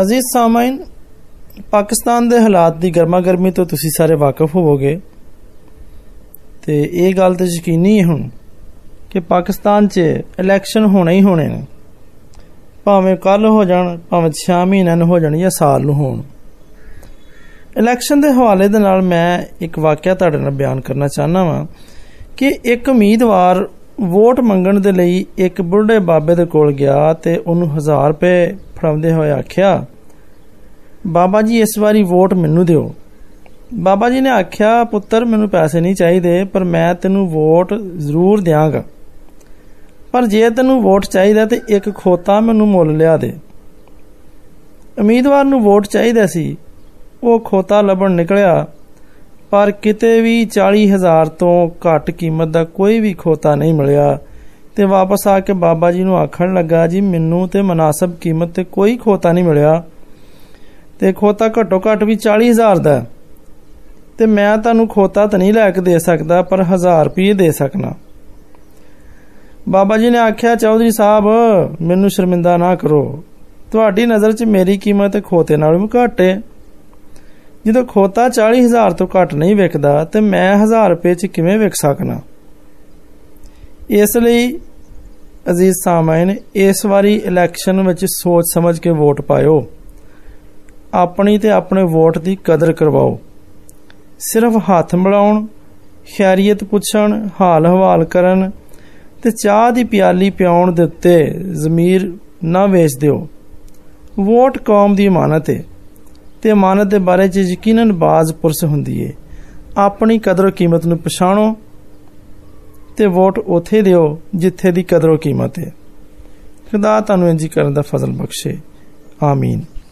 ਅਜ਼ੀਜ਼ ਸਾਮਾਈਨ, ਪਾਕਿਸਤਾਨ ਦੇ ਹਾਲਾਤ ਦੀ ਗਰਮਾ ਗਰਮੀ ਤੋਂ ਤੁਸੀਂ ਸਾਰੇ ਵਾਕਿਫ ਹੋਵੋਗੇ। ਤੇ ਇਹ ਗੱਲ ਤੇ ਯਕੀਨੀ ਹੈ ਹੁਣ ਕਿ ਪਾਕਿਸਤਾਨ 'ਚ ਇਲੈਕਸ਼ਨ ਹੋਣੇ ਹੀ ਹੋਣੇ ਨੇ। ਭਾਵੇਂ ਕੱਲ ਹੋ ਜਾਣ, ਭਾਵੇਂ 6 ਮਹੀਨਿਆਂ ਨੂੰ ਹੋ ਜਾਣ ਜਾਂ ਸਾਲ ਨੂੰ ਹੋਣ। ਇਲੈਕਸ਼ਨ ਦੇ ਹਵਾਲੇ ਦੇ ਨਾਲ ਮੈਂ ਇੱਕ ਵਾਕਿਆ ਤੁਹਾਡੇ ਨਾਲ ਬਿਆਨ ਕਰਨਾ ਚਾਹਨਾ ਵਾਂ ਕਿ ਇੱਕ ਉਮੀਦਵਾਰ ਵੋਟ ਮੰਗਣ ਦੇ ਲਈ ਇੱਕ ਬੁੱਢੇ ਬਾਬੇ ਦੇ ਕੋਲ ਗਿਆ ਤੇ ਉਹਨੂੰ 1000 ਰੁਪਏ ਫੜਾਉਂਦੇ ਹੋਏ ਆਖਿਆ, ਬਾਬਾ ਜੀ, ਇਸ ਵਾਰੀ ਵੋਟ ਮੈਨੂੰ ਦਿਓ। ਬਾਬਾ ਜੀ ਨੇ ਆਖਿਆ, ਪੁੱਤਰ, ਮੈਨੂੰ ਪੈਸੇ ਨਹੀਂ ਚਾਹੀਦੇ, ਪਰ ਮੈਂ ਤੈਨੂੰ ਵੋਟ ਜ਼ਰੂਰ ਦਿਆਂਗਾ। ਪਰ ਜੇ ਤੈਨੂੰ ਵੋਟ ਚਾਹੀਦਾ ਤੇ ਇੱਕ ਖੋਤਾ ਮੈਨੂੰ ਮੁੱਲ ਲਿਆ ਦੇ। ਉਮੀਦਵਾਰ ਨੂੰ ਵੋਟ ਚਾਹੀਦਾ ਸੀ। ਉਹ ਖੋਤਾ ਲੱਭਣ ਨਿਕਲਿਆ, ਪਰ ਕਿਤੇ ਵੀ 40000 ਤੋਂ ਘੱਟ ਕੀਮਤ ਦਾ ਕੋਈ ਵੀ ਖੋਤਾ ਨਹੀਂ ਮਿਲਿਆ। ਤੇ ਵਾਪਸ ਆ ਕੇ ਬਾਬਾ ਜੀ ਨੂੰ ਆਖਣ ਲੱਗਾ, ਜੀ, ਮੈਨੂੰ ਤੇ ਮناسب ਕੀਮਤ ਤੇ ਕੋਈ ਖੋਤਾ ਨਹੀਂ ਮਿਲਿਆ। ਤੇ ਖੋਤਾ ਘੱਟੋ ਘੱਟ ਵੀ 40000 ਦਾ ਤੇ ਮੈਂ ਤੁਹਾਨੂੰ ਖੋਤਾ ਤਾਂ ਨਹੀਂ ਲੈ ਕੇ ਦੇ ਸਕਦਾ, ਪਰ 1000 ਰੁਪਏ ਦੇ ਸਕਣਾ ਬਾਬਾ ਜੀ ਨੇ ਆਖਿਆ, ਚੌਧਰੀ ਸਾਹਿਬ, ਮੈਨੂੰ ਸ਼ਰਮਿੰਦਾ ਨਾ ਕਰੋ। ਤੁਹਾਡੀ ਨਜ਼ਰ 'ਚ ਮੇਰੀ ਕੀਮਤ ਖੋਤੇ ਨਾਲੋਂ ਵੀ ਘੱਟ ਹੈ ਜਦੋਂ ਖੋਤਾ 40000 ਤੋਂ ਘੱਟ ਨਹੀਂ ਵਿਕਦਾ, ਤੇ ਮੈਂ 1000 ਰੁਪਏ 'ਚ ਕਿਵੇਂ ਵਿਕ ਸਕਣਾ ਇਸ ਲਈ ਅਜ਼ੀਜ਼ ਸਾਮਾਈਨ ਇਸ ਵਾਰੀ ਇਲੈਕਸ਼ਨ ਵਿੱਚ ਸੋਚ ਸਮਝ ਕੇ ਵੋਟ ਪਾਇਓ। ਆਪਣੀ ਤੇ ਆਪਣੇ ਵੋਟ ਦੀ ਕਦਰ ਕਰਵਾਓ। ਸਿਰਫ ਹੱਥ ਮਿਲਾਉਣ, ਖੈਰੀਅਤ ਪੁੱਛਣ, ਹਾਲ ਹਵਾਲ ਕਰਨ ਤੇ ਚਾਹ ਦੀ ਪਿਆਲੀ ਪਿਆਉਣ ਦੇ ਉੱਤੇ ਜ਼ਮੀਰ ਨਾ ਵੇਚ ਦਿਓ। ਵੋਟ ਕੌਮ ਦੀ ਇਮਾਨਤ ਹੈ ਤੇ ਇਮਾਨਤ ਦੇ ਬਾਰੇ 'ਚ ਯਕੀਨਨ ਬਾਜ਼ ਪੁਰਸ ਹੁੰਦੀ ਏ। ਆਪਣੀ ਕਦਰ ਕੀਮਤ ਨੂੰ ਪਛਾਣੋ ਤੇ ਵੋਟ ਉਥੇ ਦਿਓ ਜਿੱਥੇ ਦੀ ਕਦਰ ਕੀਮਤ ਹੈ। ਖੁਦਾ ਤੁਹਾਨੂੰ ਇੰਜ ਕਰਨ ਦਾ ਫਜ਼ਲ ਬਖਸ਼ੇ। ਆਮੀਨ।